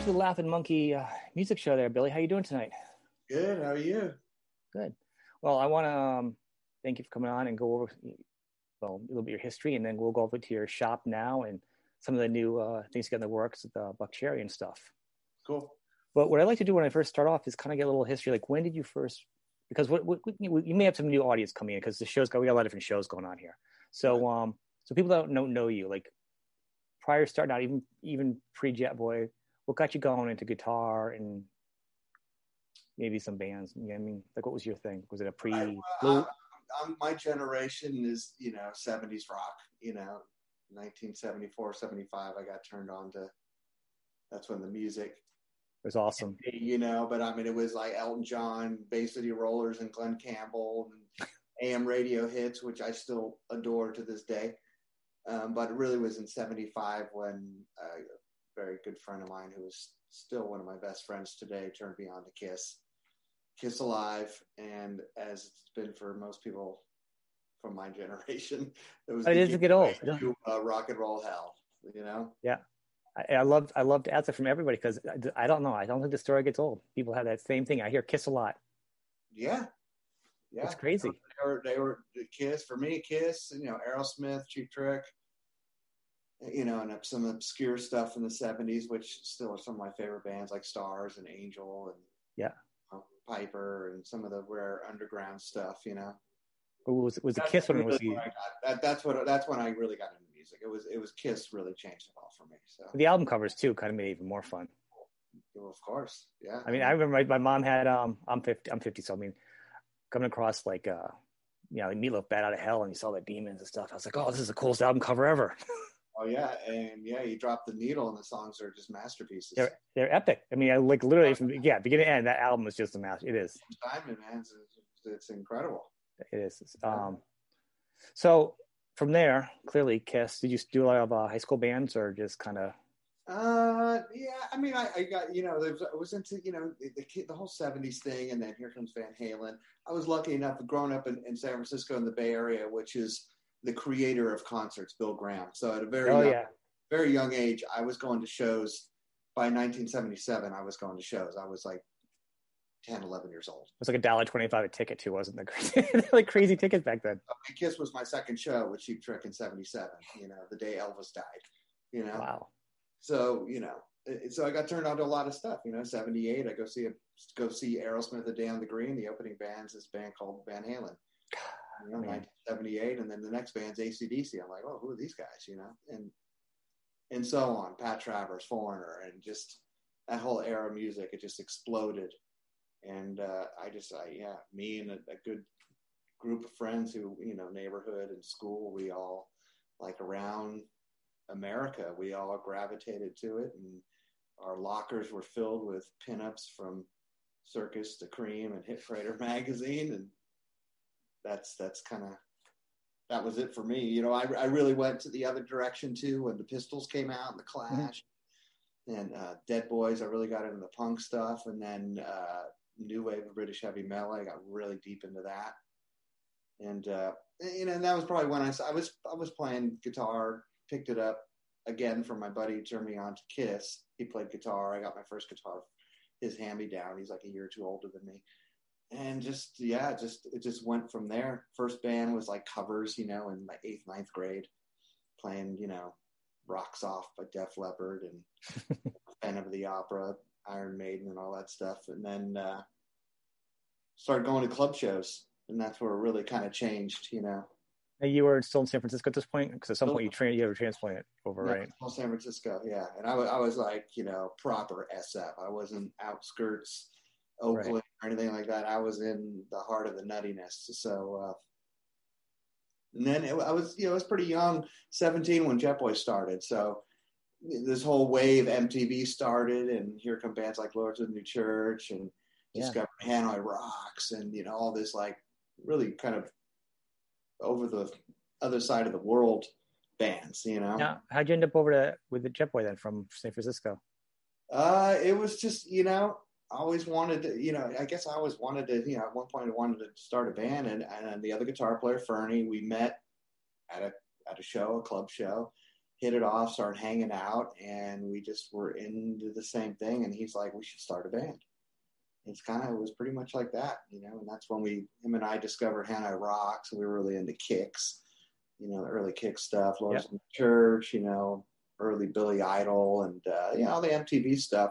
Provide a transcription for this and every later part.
to the Laughing Monkey uh, music show there, Billy. How you doing tonight? Good. How are you? Good. Well, I want to um, thank you for coming on and go over well a little bit of your history, and then we'll go over to your shop now and some of the new uh, things you got in the works with the Buckcherry and stuff. Cool. But what I like to do when I first start off is kind of get a little history. Like, when did you first? Because what, what you may have some new audience coming in because the show's got we got a lot of different shows going on here. So, um, so people that don't know you, like prior starting out, even even pre Jetboy, what got you going into guitar and maybe some bands? You know I mean, like what was your thing? Was it a pre? Right, well, I'm, my generation is you know 70s rock. You know, 1974, 75. I got turned on to. That's when the music it was awesome. You know, but I mean, it was like Elton John, Bay City Rollers, and Glen Campbell, and AM radio hits, which I still adore to this day. Um, but it really was in '75 when a very good friend of mine, who is still one of my best friends today, turned me on to Kiss, Kiss Alive, and as it's been for most people from my generation, it was. It is get old. To, uh, rock and roll hell, you know. Yeah, I, love I loved I loved answer from everybody because I, I, don't know I don't think the story gets old. People have that same thing. I hear Kiss a lot. Yeah, yeah, it's crazy. They were they were Kiss for me. Kiss, you know, Aerosmith, Cheap Trick, you know, and some obscure stuff in the '70s, which still are some of my favorite bands like Starz and Angel and yeah, Piper and some of the rare underground stuff. You know, was was the Kiss when was he? That, that's what that's when I really got into music. It was it was Kiss really changed it all for me. So the album covers too kind of made it even more fun. Well, of course, yeah. I mean, I remember my, my mom had um I'm fifty I'm fifty, so I mean, coming across like uh you know Meatloaf Bat Out of Hell and you saw the demons and stuff. I was like, oh, this is the coolest album cover ever. Oh yeah, and yeah, you drop the needle, and the songs are just masterpieces. They're they're epic. I mean, I like literally from yeah beginning to end, that album is just a master. It is. Diamond man, it's, it's incredible. It is. Um, so from there, clearly, Kiss. Did you do a lot of uh, high school bands, or just kind of? Uh, yeah. I mean, I, I got you know, was, I was into you know the, the, the whole '70s thing, and then here comes Van Halen. I was lucky enough, growing up in, in San Francisco in the Bay Area, which is the creator of concerts, Bill Graham. So at a very oh, young, yeah. very young age, I was going to shows. By 1977, I was going to shows. I was like 10, 11 years old. It was like a dollar twenty-five a ticket too, wasn't it? like crazy tickets back then. Uh, Kiss was my second show with Cheap Trick in '77. You know, the day Elvis died. You know. Wow. So you know, so I got turned on to a lot of stuff. You know, '78, I go see a go see Aerosmith The day on the green. The opening band's this band called Van Halen you know, 1978, and then the next band's ACDC. I'm like, oh, who are these guys? You know, and and so on. Pat Travers, Foreigner, and just that whole era of music. It just exploded, and uh, I just, I yeah, me and a, a good group of friends who, you know, neighborhood and school, we all like around America, we all gravitated to it, and our lockers were filled with pinups from Circus to Creem and Hit Parader magazine, and that's that's kind of that was it for me. You know, I, I really went to the other direction too when the Pistols came out and the mm-hmm. Clash mm-hmm. and uh, Dead Boys. I really got into the punk stuff, and then uh, new wave of British heavy metal. I got really deep into that, and uh, you know, and that was probably when I, I was I was playing guitar, picked it up again from my buddy who turned me on to Kiss. He played guitar. I got my first guitar, his hand me down. He's like a year or two older than me and just yeah, just it just went from there. First band was like covers, you know, in my eighth, ninth grade, playing you know, "Rocks Off" by Def Leppard and Phantom of the Opera, Iron Maiden, and all that stuff. And then uh, started going to club shows, and that's where it really kind of changed, you know. And you were still in San Francisco at this point, because at some point you trained, you had a transplant over, yeah, right? San Francisco, yeah. And I, I was like, you know, proper SF. I wasn't outskirts Oakland right. Or anything like that. I was in the heart of the nuttiness. So, uh, and then it, I was, you know, I was pretty young, 17 when Jetboy started. So this whole wave MTV started, and here come bands like Lords of the New Church and yeah. Discover Hanoi Rocks, and you know all this like really kind of over the other side of the world bands. You know. Now, how'd you end up over to with the Jet Boy then from San Francisco? Uh, it was just you know always wanted to, you know, I guess I always wanted to, you know, at one point I wanted to start a band and, and the other guitar player, Fernie, we met at a, at a show, a club show. hit it off, started hanging out, and we just were into the same thing. And he's like, we should start a band. It's kind of it was pretty much like that, you know. And that's when we, him and I, discovered Hanoi Rocks. And we were really into kicks, you know, the early kick stuff, Lord's yep. Church, you know, early Billy Idol, and uh, you know the MTV stuff,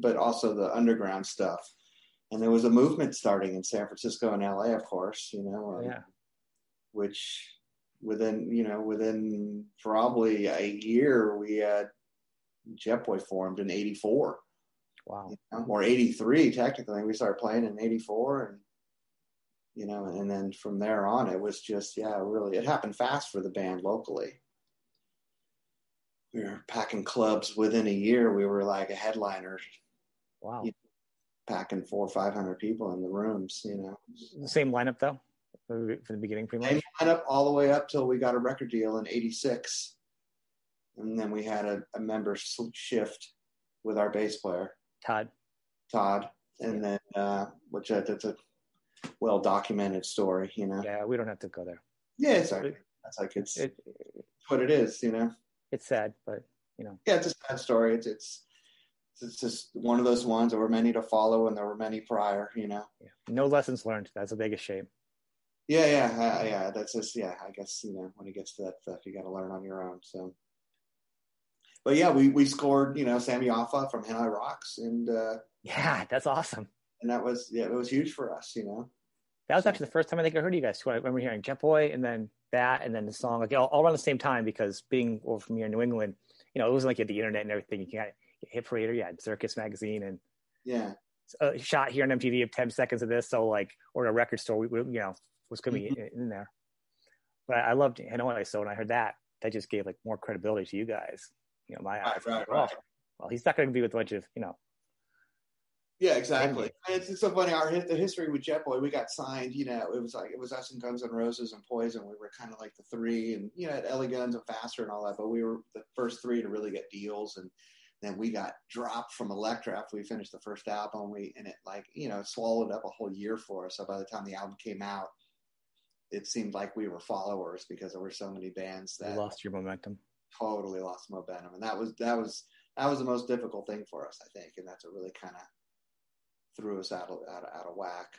but also the underground stuff. And there was a movement starting in San Francisco and LA, of course, you know, um, yeah. which within you know within probably a year we had Jetboy formed in '84. Wow. You know, or '83 technically. We started playing in '84, and you know, and then from there on, it was just yeah, really, it happened fast for the band locally. We were packing clubs within a year. We were like a headliner. Wow. You know, packing four or five hundred people in the rooms. You know. The same lineup though from the beginning, pretty much. Same lineup all the way up till we got a record deal in '86, and then we had a, a member shift with our bass player Todd. Todd, and then uh, which uh, that's a well documented story, you know. Yeah, we don't have to go there. Yeah, it's like that's like it's, it, it's what it is, you know. It's sad, but you know. Yeah, it's a sad story. It's it's it's just one of those ones. There were many to follow, and there were many prior, you know. Yeah. No lessons learned. That's the biggest shame. Yeah, yeah, uh, yeah. That's just yeah. I guess you know when it gets to that stuff, you got to learn on your own. So, but yeah, we we scored you know Sami Yaffa from Hanoi Rocks, and uh, yeah, that's awesome. And that was yeah, it was huge for us, you know. That was actually the first time I think I heard you guys. I remember hearing Jetboy and then that and then the song like all, all around the same time because being over from here in New England, you know, it wasn't like you had the internet and everything. You got Hit Parader, you had Circus magazine and yeah, a shot here on MTV of ten seconds of this. So like, or a record store, we, we you know, was going to be mm-hmm. in there. But I loved Hanoi, so when I heard that, that just gave like more credibility to you guys. You know, my eyes. Right, right, right. Well, he's not going to be with a bunch of you know. Yeah, exactly. It's, it's so funny. Our the history with Jetboy, we got signed. You know, it was like it was us and Guns N' Roses and Poison. We were kind of like the three, and you know, at LA Guns and Faster and all that. But we were the first three to really get deals, and then we got dropped from Elektra after we finished the first album. We and it like you know swallowed up a whole year for us. So by the time the album came out, it seemed like we were followers because there were so many bands that you lost your momentum. Totally lost momentum, and that was that was that was the most difficult thing for us, I think, and that's what really kind of threw us out of, out of out of whack.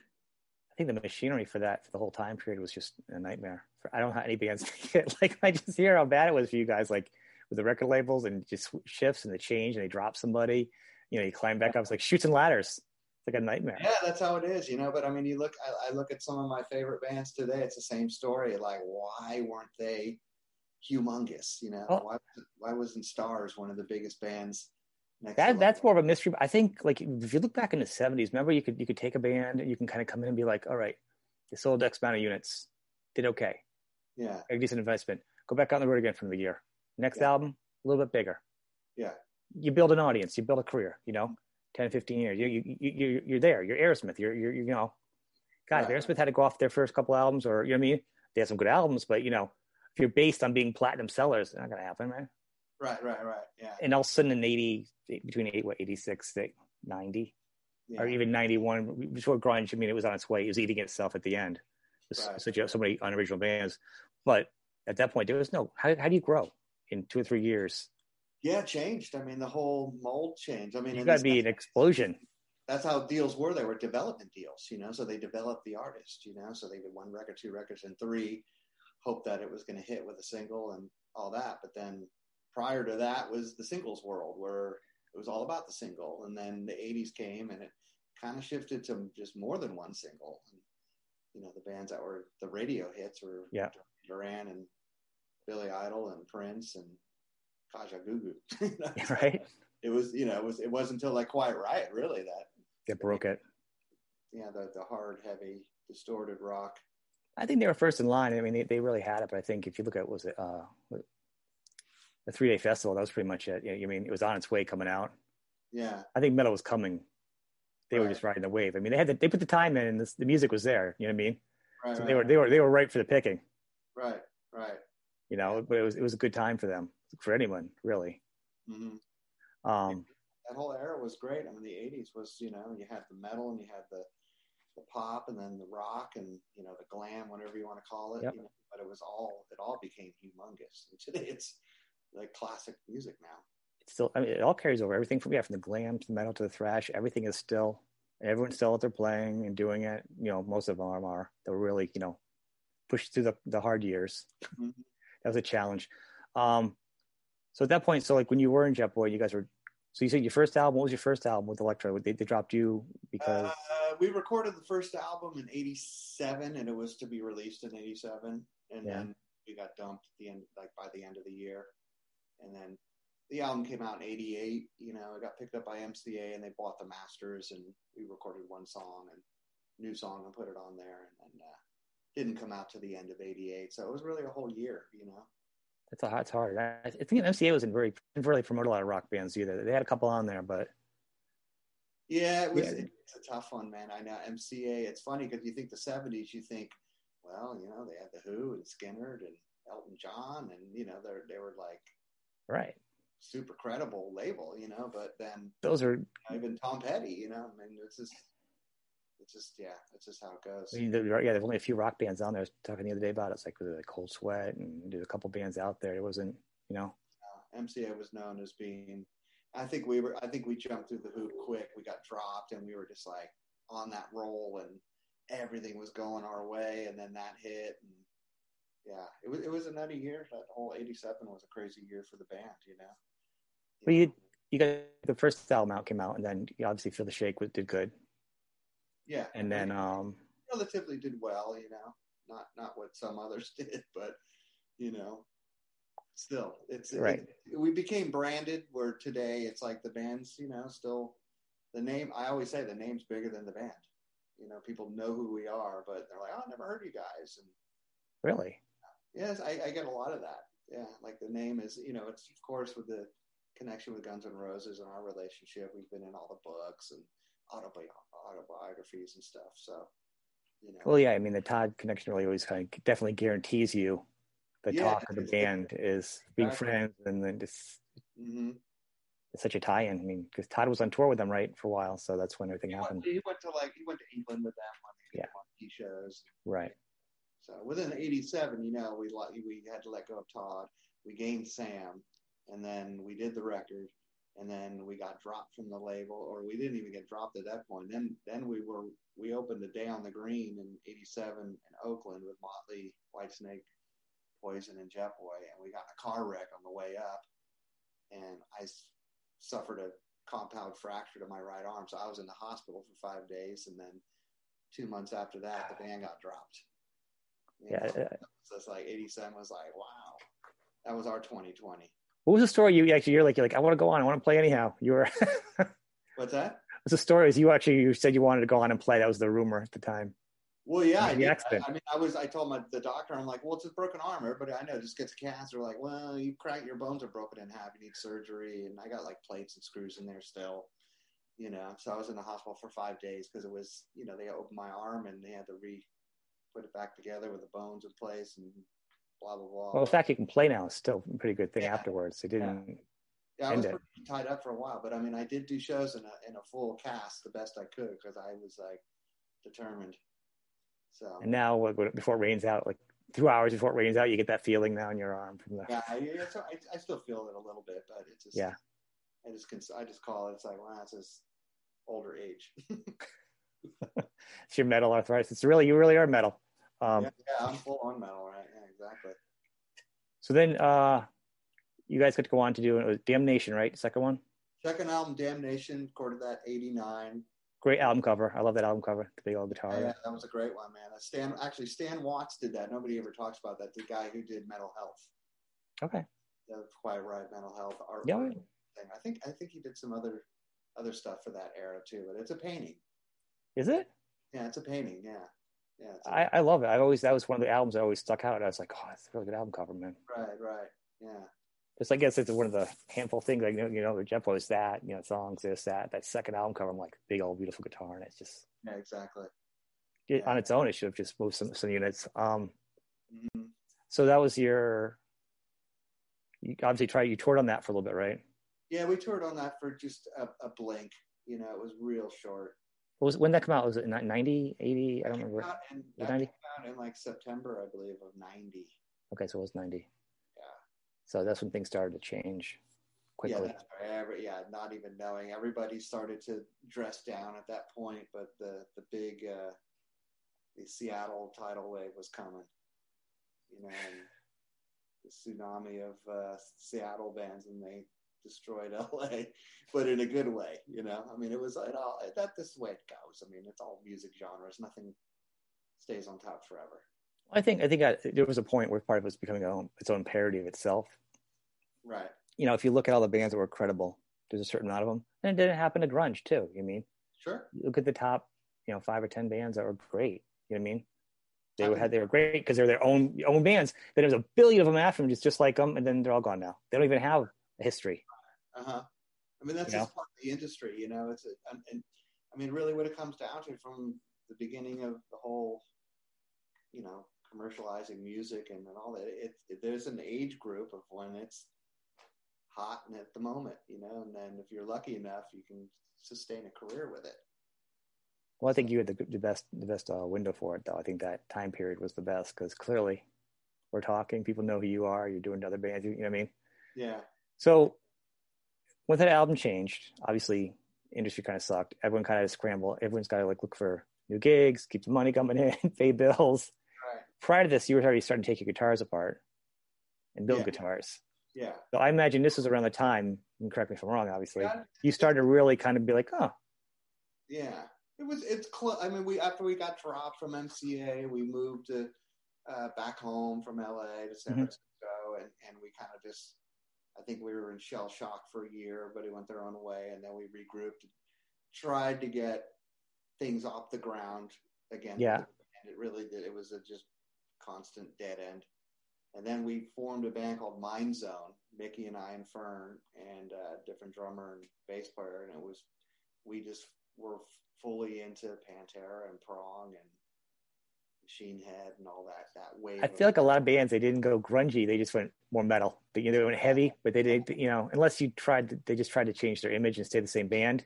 I think the machinery for that for the whole time period was just a nightmare. I don't know how any bands it. Like I just hear how bad it was for you guys, like with the record labels and just shifts and the change and they drop somebody. You know, you climb back up. It's like Chutes and Ladders It's like a nightmare. Yeah, that's how it is, you know. But I mean, you look, I, I, look at some of my favorite bands today. It's the same story. Like, why weren't they humongous? You know, oh. why, why wasn't Starz one of the biggest bands? That that's more of a mystery. I think, like, if you look back in the '70s, remember you could you could take a band, and you can kind of come in and be like, all right, they sold X amount of units, did okay, yeah, a decent investment. Go back on the road again from the year. Next yeah. album, a little bit bigger. Yeah. You build an audience, you build a career, you know. 10, 15 years. You, you, you, you're there. You're Aerosmith. You're, you're, you know, guys, right. Aerosmith had to go off their first couple albums, or you know what I mean. They had some good albums, but you know, if you're based on being platinum sellers, it's not gonna happen, man. Right, right, right. Yeah. And all of a sudden, in eighty, between eight, what, 86 to 90, yeah. or even 91, before grunge, I mean, it was on its way. It was eating itself at the end. Right. Such so many unoriginal bands, but at that point, there was no. How, how do you grow in two or three years? Yeah, changed. I mean, the whole mold changed. I mean, you got to be an explosion that's how deals were. They were development deals, you know. So they developed the artist, you know. So they did one record, two records, and three. hope that it was going to hit with a single and all that. But then prior to that was the singles world, where it was all about the single. And then the '80s came, and it kind of shifted to just more than one single. And, you know, the bands that were the radio hits were yeah. Duran and Billy Idol and Prince and Kajagoogoo. right. It was, you know, it was it wasn't until like Quiet Riot really that that broke it. Yeah, the the hard, heavy, distorted rock. I think they were first in line. I mean, they, they really had it. But I think if you look at was it uh, the three day festival, that was pretty much it. I mean, it was on its way coming out. Yeah, I think metal was coming. They right. were just riding the wave. I mean, they had the, they put the time in, and this, the music was there. You know what I mean? Right, so right, they were they were they were right for the picking. Right, right. You know, but it was it was a good time for them, for anyone really. Mm-hmm. Um, that whole era was great. I mean, the '80s was you know you had the metal and you had the the pop and then the rock and you know the glam, whatever you want to call it. Yep. You know, but it was all it all became humongous. And today it's like classic music now. It's still, I mean, it all carries over. Everything from yeah, from the glam to the metal to the thrash, everything is still. Everyone's still out there playing and doing it. You know, most of them are. They're really, you know, pushed through the the hard years. Mm-hmm. that was a challenge. Um, so at that point, so like when you were in Jetboy, you guys were. So you said your first album. What was your first album with Elektra? They, they dropped you because uh, we recorded the first album in '87, and it was to be released in '87, and yeah. then we got dumped at the end, like by the end of the year, and then the album came out in '88. You know, it got picked up by MCA, and they bought the masters, and we recorded one song and new song and put it on there, and, and uh, didn't come out to the end of '88. So it was really a whole year, you know. It's a it's hard. I, think MCA wasn't very didn't really promote a lot of rock bands either. They had a couple on there, but yeah, it was yeah. it's a tough one, man. I know MCA. It's funny because you think the '70s, you think, well, you know, they had the Who and Skynyrd and Elton John, and you know, they they were like right super credible label, you know. But then those are you know, even Tom Petty, you know. I mean, it's just it's just yeah, it's just how it goes. I mean, yeah, there's only a few rock bands on there. I was talking the other day about it. It's like with the Cold Sweat and there's a couple bands out there. It wasn't, you know. Uh, MCA was known as being. I think we were. I think we jumped through the hoop quick. We got dropped, and we were just like on that roll, and everything was going our way. And then that hit, and yeah, it was. It was a nutty year. That whole '87 was a crazy year for the band. You know. You well, you you got the first album out came out, and then you obviously Feel the Shake did good. Yeah. And then um relatively did well, you know. Not not what some others did, but you know, still it's right. It, we became branded where today it's like the band's, you know, still the name I always say the name's bigger than the band. You know, people know who we are, but they're like, Oh, I never heard you guys and Really? Yes, I, I get a lot of that. Yeah. Like the name is you know, it's of course with the connection with Guns N' Roses and our relationship. We've been in all the books and autobi- autobiographies and stuff. So, you know. Well, yeah, I mean, the Todd connection really always kind of definitely guarantees you the yeah, talk of the band is being exactly. friends and then just. Mm-hmm. It's such a tie-in. I mean, because Todd was on tour with them, right, for a while, so that's when everything he happened. Went, he went to like he went to England with them on yeah. shows. Right. So within '87, you know, we we had to let go of Todd. We gained Sam, and then we did the record, and then we got dropped from the label, or we didn't even get dropped at that point. Then then we were we opened a day on the green in '87 in Oakland with Motley, Whitesnake, Poison, and Jetboy, and we got a car wreck on the way up, and I suffered a compound fracture to my right arm, so I was in the hospital for five days, and then two months after that, the band got dropped. Yeah, so it's like '87 was like, wow, that was our 2020. What was the story you actually you're like you're like I want to go on I want to play anyhow. You were What's that? What's the story? Is you actually you said you wanted to go on and play? That was the rumor at the time. Well, yeah, I, I, I, mean, I was. I told my the doctor, I'm like, well, it's a broken arm. Everybody I know just gets a cast. They're like, well, you crack your bones are broken in half. You need surgery, and I got like plates and screws in there still. You know, so I was in the hospital for five days because it was, you know, they opened my arm and they had to re put it back together with the bones in place and blah blah blah. Well, the fact you can play now is still a pretty good thing yeah. afterwards. It didn't. Yeah. Yeah, I was tied up for a while, but I mean, I did do shows in a in a full cast the best I could because I was like determined. So and now, before it rains out, like two hours before it rains out, you get that feeling now in your arm from the. Yeah, I, I, I still feel it a little bit, but it's just yeah. I just I just call it. It's like it's just older age. it's your metal arthritis. It's really you really are metal. Um, yeah, yeah, I'm full on metal, right? Yeah, exactly. So then uh, you guys got to go on to do it Damnation, right? Second one? Second album, Damnation, recorded that 89. Great album cover. I love that album cover. The big old guitar. Yeah, that was a great one, man. Uh, Stan, actually, Stan Watts did that. Nobody ever talks about that. The guy who did Metal Health. Okay. The Quiet Riot Metal Health art. Yeah. Thing. I think I think he did some other other stuff for that era too. But it's a painting. Is it? Yeah, it's a painting. Yeah. Yeah, I, I love it. I always that was one of the albums I always stuck out. I was like, oh, it's a really good album cover, man. Right, right, yeah. Just I guess it's one of the handful of things like you know the Jeff was that you know songs this that that second album cover. I'm like big old beautiful guitar and it's just yeah exactly. It, yeah. On its own, it should have just moved some some units. Um, mm-hmm. so that was your. You obviously tried. You toured on that for a little bit, right? Yeah, we toured on that for just a, a blink. You know, it was real short. What was when that come out? Was it 90, 80? I don't remember. In, that 90? came out in like September, I believe, of 90. Okay, so it was 90. Yeah. So that's when things started to change quickly. Yeah. Every, yeah, not even knowing. Everybody started to dress down at that point, but the the big uh, the Seattle tidal wave was coming. You know, and the tsunami of uh, Seattle bands, and they destroyed LA, but in a good way. You know, I mean, it was it all that this way it goes. I mean, it's all music genres. Nothing stays on top forever. I think I think I, there was a point where part of it was becoming own, its own parody of itself. Right. You know, if you look at all the bands that were credible, there's a certain amount of them, and it didn't happen to grunge too. You mean? Sure. Look at the top, you know, five or ten bands that were great. You know what I mean? They were had they were great because they're their own own bands. Then there's a billion of them after them, just just like them, and then they're all gone now. They don't even have a history. Uh huh. I mean, that's You just part of the industry, you know. It's a, and, and I mean, really, what it comes down to from the beginning of the whole, you know, commercializing music and, and all that. It, it there's an age group of when it's hot and at the moment, you know, and then if you're lucky enough, you can sustain a career with it. Well, I think you had the, the best the best uh, window for it, though. I think that time period was the best because clearly, we're talking. People know who you are. You're doing other bands. You know what I mean? Yeah. So, when that album changed, obviously, industry kind of sucked. Everyone kind of scrambled. Everyone's got to like look for new gigs, keep the money coming in, pay bills. Right. Prior to this, you were already starting to take your guitars apart and build Yeah. guitars. Yeah. So I imagine this was around the time. And correct me if I'm wrong. Obviously, Yeah. you started to really kind of be like, oh, Yeah, it was. It's close. I mean, we after we got dropped from MCA, we moved to uh, back home from LA to San Mhm. Francisco, and and we kind of just. I think we were in shell shock for a year. Everybody went their own way, and then we regrouped, tried to get things off the ground again. Yeah. and it really did. It was a just constant dead end. And then we formed a band called Mind Zone, Mickey and I and Fern, and a different drummer and bass player, and it was we just were fully into Pantera and Prong and Machine Head and all that that wave. I feel like a lot of bands they didn't go grungy. They just went more metal. They, you know, they went heavy, but they did. You know, unless you tried, to, they just tried to change their image and stay the same band.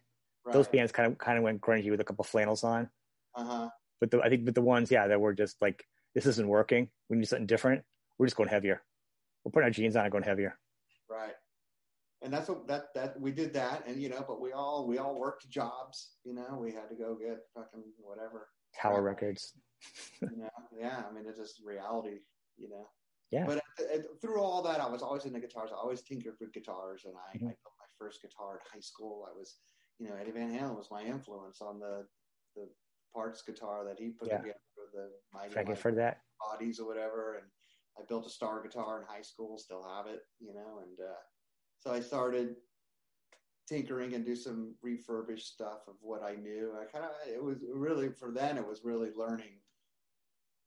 Those bands kind of kind of went grungy with a couple flannels on. Uh huh. But the, I think, but the ones, yeah, that were just like, this isn't working. We need something different. We're just going heavier. We're putting our jeans on and going heavier. Right. And that's what that that we did that, and you know, but we all we all worked jobs. You know, we had to go get fucking whatever. Tower Right. Records. You know, yeah. I mean, it's just reality. You know. Yeah. But uh, through all that, I was always into guitars. I always tinkered with guitars, and I, Mhm. I built my first guitar in high school. I was, you know, Eddie Van Halen was my influence on the the parts guitar that he put Yeah. together for the Thank you for that. bodies or whatever. And I built a star guitar in high school, still have it, you know. And uh, so I started tinkering and do some refurbished stuff of what I knew. I kind of it was really for then it was really learning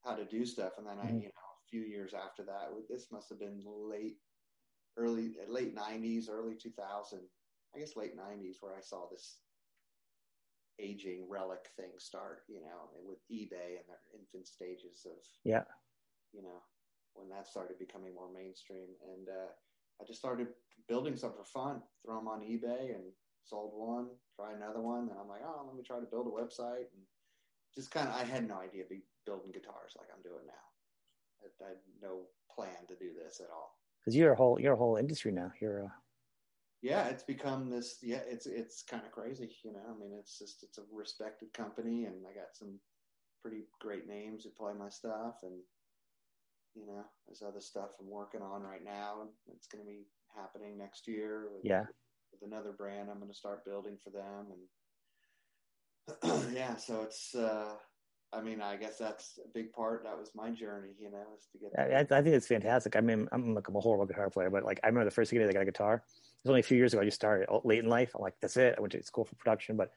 how to do stuff. And then I, Mhm. you know, a few years after that, this must have been late, early, late '90s, early 2000. I guess late '90s where I saw this aging relic thing start, you know, with eBay and their infant stages of, Yeah. you know, when that started becoming more mainstream. And uh, I just started building some for fun, throw them on eBay and sold one, try another one. And I'm like, oh, let me try to build a website. And just kind of, I had no idea be building guitars like I'm doing now. I, I had no plan to do this at all. Because you're a whole, you're a whole industry now. You're, a, yeah, it's become this. Yeah, it's it's kind of crazy, you know. I mean, it's just it's a respected company, and I got some pretty great names who play my stuff, and you know, there's other stuff I'm working on right now. and It's going to be happening next year. With, Yeah. with another brand, I'm going to start building for them, and yeah, so it's. uh I mean, I guess that's a big part. That was my journey, you know, is to get. I, I think it's fantastic. I mean, I'm like I'm a horrible guitar player, but like I remember the first day I got a guitar. It was only a few years ago. I just started late in life. I'm like, that's it. I went to school for production, but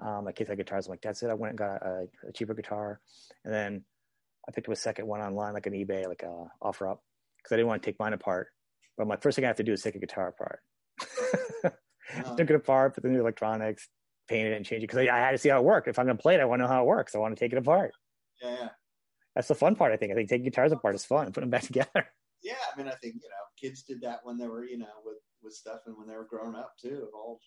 um, my kids had guitars. I'm like, that's it. I went and got a, a cheaper guitar, and then I picked up a second one online, like an eBay, like a offer up, because I didn't want to take mine apart. But my first thing I have to do is take a guitar apart. Uh, Took it apart, put the new electronics, painted it, and change it because I, I had to see how it worked. If I'm gonna play it, I want to know how it works. I want to take it apart. yeah, yeah. That's the fun part. I think. I think taking guitars apart is fun. And putting them back together. yeah, I mean, I think you know, kids did that when they were, you know, with with stuff, and when they were growing up too, of all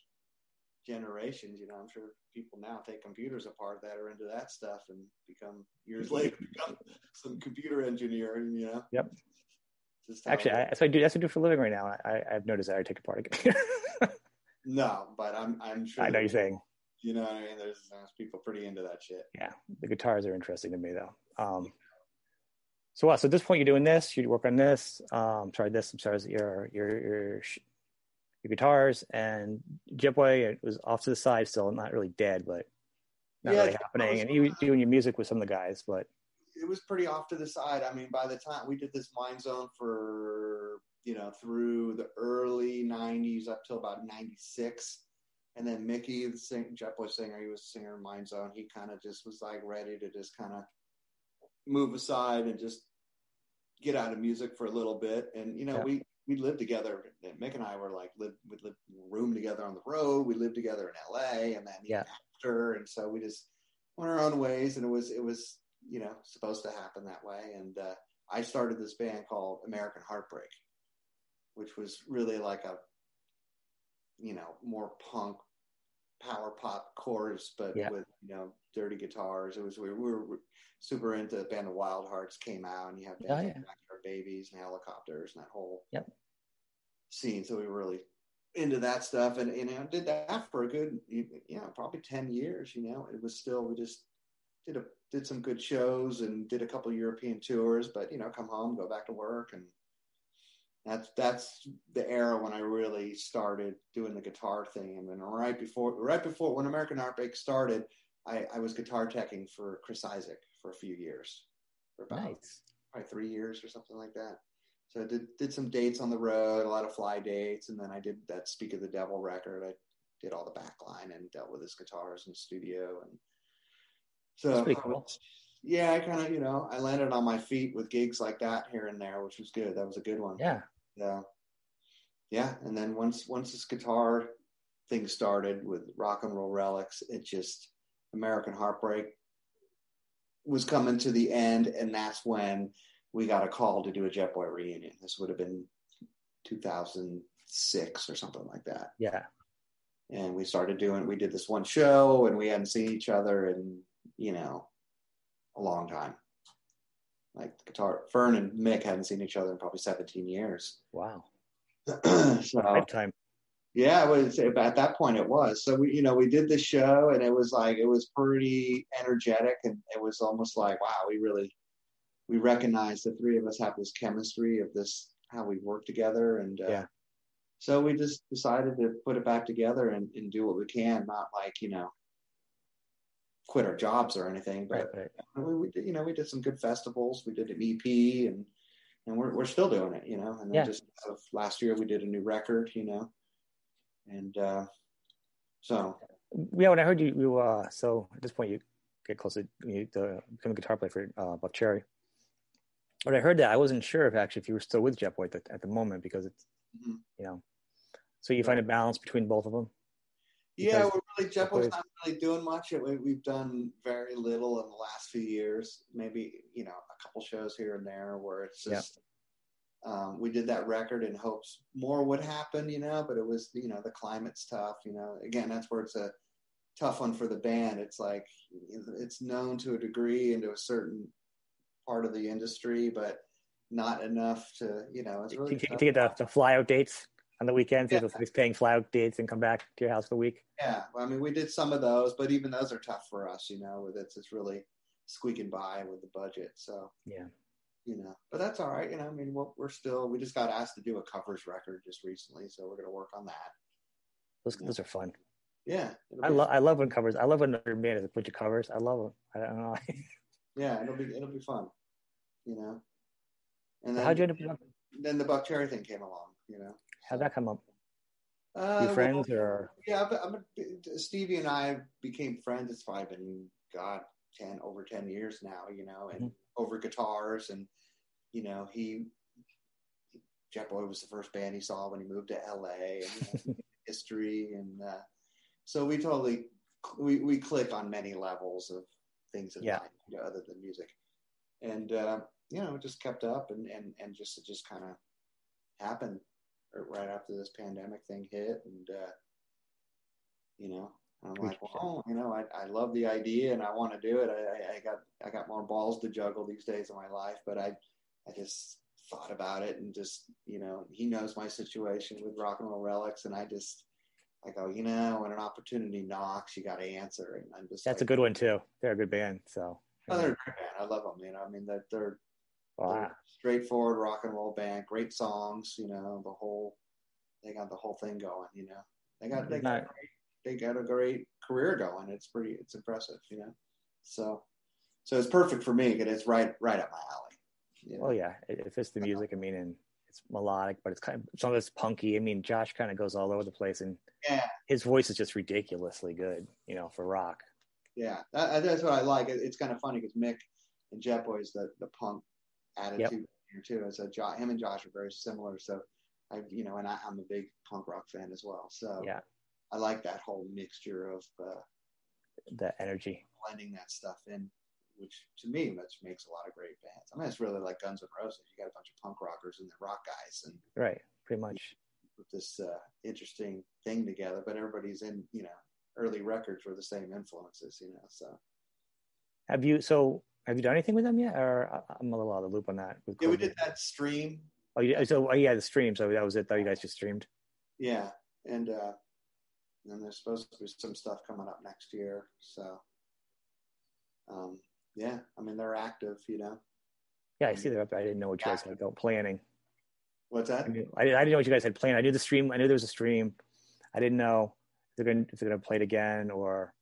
generations. You know, I'm sure people now take computers apart that are into that stuff, and become years later become some computer engineer. You know. Yep. Actually, I, that's what I do. That's what I do for a living right now. I, I've noticed that I take apart a computer. no, but I'm I'm sure. I know you're saying. You know, I mean, there's, there's people pretty into that shit. Yeah, the guitars are interesting to me though. Um, so what? So at this point, you're doing this. You work on this. Um, sorry, this. I'm sorry, your your your your guitars and. It was off to the side, still not really dead, but not yeah, really happening. And you doing your music with some of the guys, but it was pretty off to the side. I mean, by the time we did this Mind Zone for you know through the early '90s up till about '96, and then Mickey, the sing, Jetboy singer, he was a singer in Mind Zone. He kind of just was like ready to just kind of move aside and just get out of music for a little bit. And you know, yeah. we we lived together. Mick and I were like lived we lived room together on the road. We lived together in L.A. and then yeah. after, and so we just went our own ways. And it was it was you know supposed to happen that way. And uh, I started this band called American Heartbreak, which was really like a you know more punk power pop chorus, but yeah. with you know dirty guitars. It was we, we were super into the band of Wild Hearts came out, and you have oh, yeah. Backyard Babies and Hellacopters and that whole yep. scene. So we were really into that stuff, and you know did that for a good know probably ten years. You know it was still we just did a did some good shows and did a couple European tours, but you know come home, go back to work, and that's that's the era when I really started doing the guitar thing. And then right before right before when American Heartbreak started, I, I was guitar teching for Chris Isaak for a few years, for about nice. Probably three years or something like that. So I did did some dates on the road, a lot of fly dates, and then I did that Speak of the Devil record. I did all the backline and dealt with his guitars in the studio, and so cool. yeah, I kind of you know I landed on my feet with gigs like that here and there, which was good. That was a good one. Yeah, yeah, yeah. And then once once this guitar thing started with rock and roll relics, it just American Heartbreak was coming to the end, and that's when we got a call to do a Jetboy reunion. This would have been 2006 or something like that. Yeah. And we started doing. We did this one show, and we hadn't seen each other in you know a long time. Like guitar, Fern and Mick hadn't seen each other in probably 17 years. Wow. so, lifetime. Yeah, it was at that point it was. So we, you know, we did the show and it was like it was pretty energetic and it was almost like, wow, we really we recognize the three of us have this chemistry of this how we work together and uh, yeah. So we just decided to put it back together and, and do what we can, not like you know quit our jobs or anything. But right, right. We, we did, you know, we did some good festivals. We did an EP and and we're we're still doing it, you know. And then yeah. just last year we did a new record, you know and uh, so yeah, when I heard you, you uh, so at this point you get close to you to become a guitar player for uh, Buckcherry. When I heard that, I wasn't sure if actually if you were still with Jetboy at the, at the moment because it's mm-hmm. you know, so you find a balance between both of them. Yeah, we're really Jetboy's not really doing much. We've done very little in the last few years. Maybe you know a couple shows here and there where it's just um, we did that record in hopes more would happen, you know, but it was, you know, the climate's tough, you know. Again, that's where it's a tough one for the band. It's like it's known to a degree into a certain part of the industry, but not enough to, you know, it's really to, to get the, the fly out dates on the weekends. Yeah. He's paying fly out dates and come back to your house for a week. Yeah, well, I mean, we did some of those, but even those are tough for us, you know. With it's it's really squeaking by with the budget. So yeah, you know, but that's all right. You know, I mean, we're, we're still, we just got asked to do a covers record just recently, so we're going to work on that. Those, those are fun. Yeah. I love, I love when covers, I love when another band has a bunch of covers. I love them. I don't know. yeah, it'll be, it'll be fun, you know. And then, how'd you end up? Then the Buckcherry thing came along, you know. How'd that come up? Uh, friends well, or? Yeah, but I'm a, Stevie and I became friends. It's probably been, God, 10, over 10 years now, you know, and mm-hmm. over guitars. And, you know, he, Jetboy was the first band he saw when he moved to LA and you know, history. And uh, so we totally, we, we click on many levels of things in yeah. life, you know, other than music. And, uh, you know, it just kept up and, and, and just, it just kind of happened right after this pandemic thing hit. And, uh, you know, I'm like, well, you know, I, I love the idea and I want to do it. I, I got I got more balls to juggle these days in my life, but I I just thought about it and just you know he knows my situation with rock and roll relics, and I just I go, you know, when an opportunity knocks, you got to answer. And I'm just that's like, a good one too. They're a good band, so. Oh, they're a great band. I love them. You know, I mean that they're, Wow. they're straightforward rock and roll band, great songs. You know, the whole they got the whole thing going. You know, they got they got a great, they got a great career going. It's pretty it's impressive. You know, so so it's perfect for me because it's right right up my alley. Well, yeah, it, it fits the music. I mean, and it's melodic, but it's kind of some of it's punky. I mean, Josh kind of goes all over the place, and Yeah. his voice is just ridiculously good. You know, for rock. Yeah, that, that's what I like. It, it's kind of funny because Mick and Jetboy's the the punk attitude here too. So Josh, him and Josh are very similar. So I, you know, and I, I'm a big punk rock fan as well. So Yeah, I like that whole mixture of uh, the energy. blending that stuff in, which to me which makes a lot of great bands. I mean, it's really like Guns N' Roses. You got a bunch of punk rockers and the rock guys, and Right, pretty much. put this uh, interesting thing together. But everybody's in, you know, early records were the same influences, you know. So Have you so? Have you done anything with them yet? Or I- I'm a little out of the loop on that. yeah, we did that stream Oh, you, so oh, yeah, the stream. So that was it. Though you guys just streamed. Yeah, and uh, and there's supposed to be some stuff coming up next year. So, um, yeah, I mean they're active, you know. Yeah, I see they're up. I didn't know what you guys had about planning. What's that? I, knew, I, didn't know what you guys had planned. I knew the stream. I knew there was a stream. I didn't know if they're going if they're going to play it again or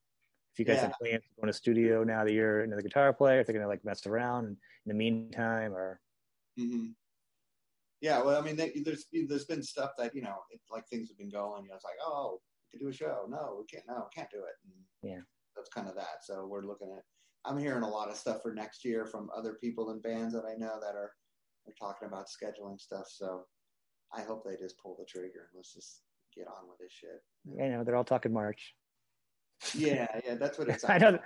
if you guys had Yeah. plans to go in a studio now that you're another guitar player. If they're going to like mess around in the meantime or hmm Yeah, well, I mean, they, there's there's been stuff that you know, it, like things have been going. You know, it's like, oh, we could do a show. No, we can't. No, we can't do it. And Yeah. that's kind of that. So we're looking at. I'm hearing a lot of stuff for next year from other people and bands that I know that are are talking about scheduling stuff. So I hope they just pull the trigger and let's just get on with this shit. you know they're all talking March. Yeah, yeah, that's what it's. I know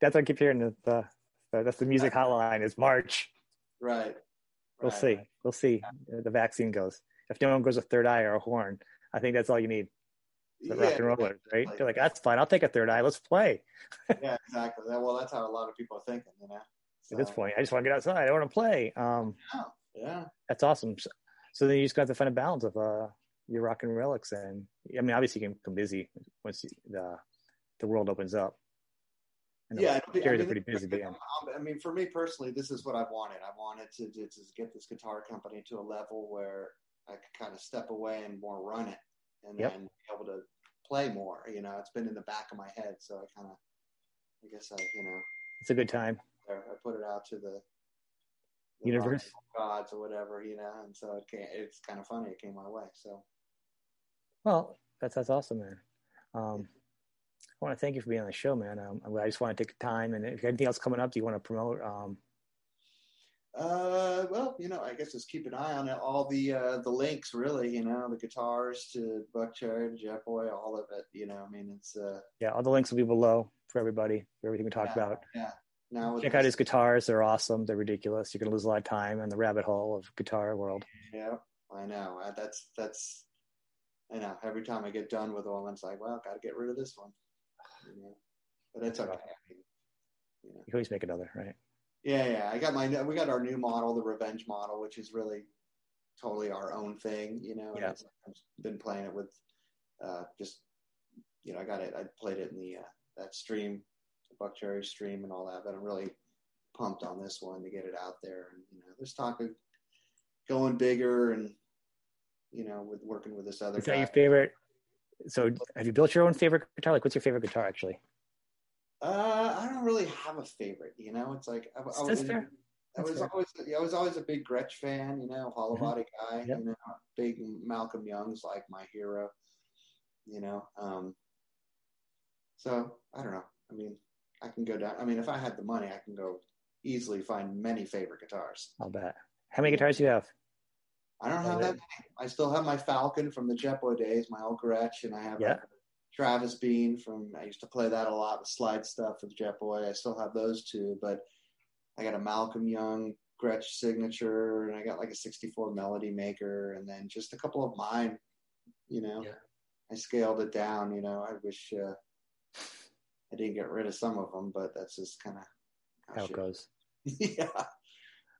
that's what I keep hearing. The, the, the that's the music hotline is March. Right. We'll right, see. right. We'll see. Uh, The vaccine goes. If no one goes a third eye or a horn, I think that's all you need. The rock and rollers, right? They're like, that's fine. I'll take a third eye. Let's play. yeah, exactly. Well, that's how a lot of people are thinking, you know. At this point, I just want to get outside. I want to play. Um, yeah, that's awesome. So, so then you just got to find a balance of uh, your rock and relics, and I mean, obviously, you can become busy once you, the the world opens up. I know yeah. it'll be- I mean, pretty busy band. um, I mean, for me personally, this is what I've wanted. I wanted to to just get this guitar company to a level where I could kind of step away and more run it, and Yep. then be able to play more. You know, it's been in the back of my head, so I kind of, I guess I, you know, It's a good time. I put it out to the, the Universe. gods or whatever, you know, and so it came, it's kind of funny. It came my way, so. Well, that's that's awesome, man. Um, I want to thank you for being on the show, man. Um, I just want to take the time, and if anything else coming up, do you want to promote? Um, Uh, well, you know, I guess just keep an eye on it. All the uh, the links, really. You know, the guitars to Buckcherry to Jetboy, all of it. You know, I mean, it's uh, yeah, all the links will be below for everybody for everything we talked Yeah. about. yeah. Now Check out his guitars; they're awesome. They're ridiculous. You're gonna lose a lot of time in the rabbit hole of guitar world. Yeah, I know. Uh, That's that's. I know. Every time I get done with one, it's like, well, got to get rid of this one. You know, but it's okay. I mean, you know. You can always make another, right? Yeah, yeah. I got my we got our new model, the Revenge model, which is really totally our own thing, you know. Yeah. I've been playing it with uh just you know, I got it I played it in the uh that stream, the Buckcherry stream and all that, but I'm really pumped on this one to get it out there and you know, there's talk of going bigger and you know, with working with this other Is that your favorite? So, have you built your own favorite guitar? Like, what's your favorite guitar, actually? Uh, I don't really have a favorite. You know, it's like I, I was. I was always, I was always a big Gretsch fan. You know, hollow Mhm. body guy. Yep. You know, big Malcolm Young's like my hero. You know, um, so I don't know. I mean, I can go down. I mean, if I had the money, I can go easily find many favorite guitars. I'll bet. How many guitars do you have? I don't have that many. I still have my Falcon from the Jetboy days, my old Gretsch, and I have Yeah. Travis Bean from. I used to play that a lot with slide stuff with Jetboy. I still have those two, but I got a Malcolm Young Gretsch signature, and I got like a '64 Melody Maker, and then just a couple of mine. You know, Yeah. I scaled it down. You know, I wish uh, I didn't get rid of some of them, but that's just kind of How it goes. yeah.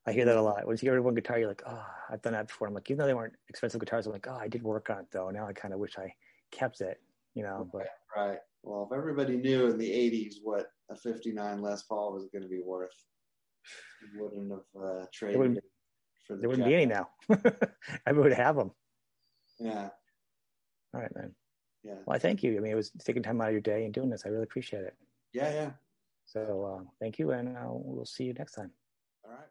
I hear that a lot. Once you get rid of one guitar, you're like, oh, I've done that before. I'm like, even though they weren't expensive guitars, I'm like, oh, I did work on it though. Now I kind of wish I kept it, you know. But right. Well, if everybody knew in the '80s what a '59 Les Paul was going to be worth, you wouldn't have uh, traded wouldn't, for the there wouldn't be any now. Everyone would have them. Yeah. All right, man. Yeah. Well, I thank you. I mean, it was taking time out of your day and doing this. I really appreciate it. Yeah, yeah. So uh, thank you, and uh, we'll see you next time. All right.